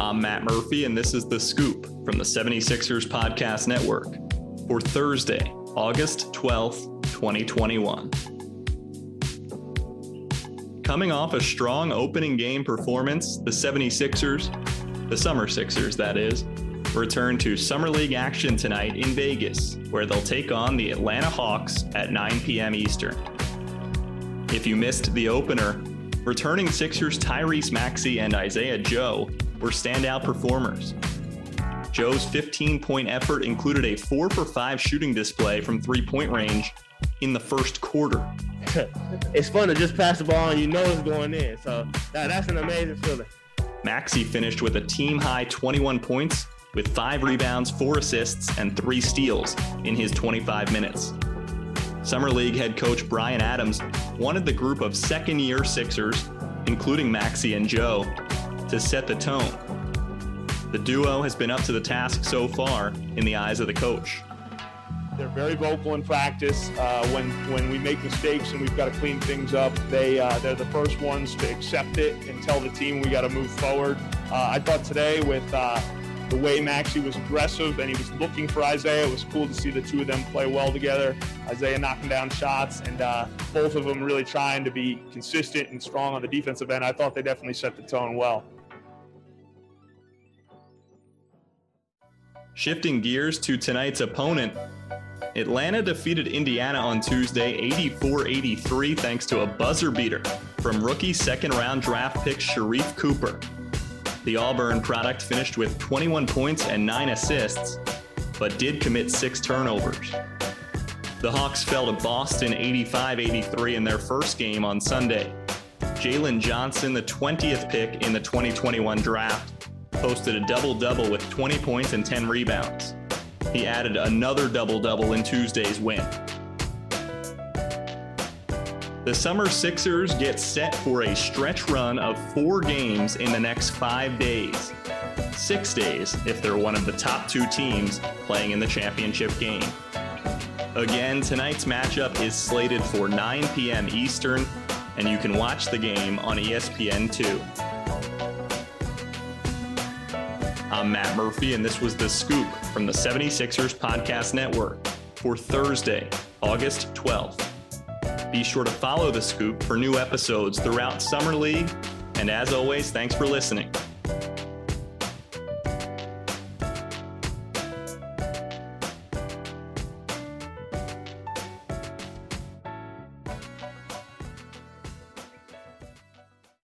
I'm Matt Murphy, and this is The Scoop from the 76ers Podcast Network for Thursday, August 12th, 2021. Coming off a strong opening game performance, the 76ers, the Summer Sixers, that is, return to Summer League action tonight in Vegas, where they'll take on the Atlanta Hawks at 9 p.m. Eastern. If you missed the opener, returning Sixers Tyrese Maxey and Isaiah Joe were standout performers. Joe's 15 point effort included a 4 for 5 shooting display from three point range in the first quarter. it's fun to just pass the ball and you know it's going in. So that, that's an amazing feeling. Maxey finished with a team high 21 points with five rebounds, four assists, and three steals in his 25 minutes. Summer League head coach Brian Adams wanted the group of second year Sixers, including Maxey and Joe, to set the tone. The duo has been up to the task so far in the eyes of the coach. They're very vocal in practice. Uh, when when we make mistakes and we've got to clean things up, they uh, they're the first ones to accept it and tell the team we got to move forward. Uh, I thought today with uh, the way Maxey was aggressive and he was looking for Isaiah, it was cool to see the two of them play well together. Isaiah knocking down shots and uh, both of them really trying to be consistent and strong on the defensive end. I thought they definitely set the tone well. Shifting gears to tonight's opponent, Atlanta defeated Indiana on Tuesday 84 83 thanks to a buzzer beater from rookie second round draft pick Sharife Cooper. The Auburn product finished with 21 points and 9 assists, but did commit six turnovers. The Hawks fell to Boston 85 83 in their first game on Sunday. Jalen Johnson, the 20th pick in the 2021 draft, posted a double double with 20 points and 10 rebounds. He added another double double in Tuesday's win. The Summer Sixers get set for a stretch run of four games in the next five days. Six days if they're one of the top two teams playing in the championship game. Again, tonight's matchup is slated for 9 p.m. Eastern, and you can watch the game on ESPN2. I'm Matt Murphy, and this was The Scoop from the 76ers Podcast Network for Thursday, August 12th. Be sure to follow The Scoop for new episodes throughout Summer League, and as always, thanks for listening.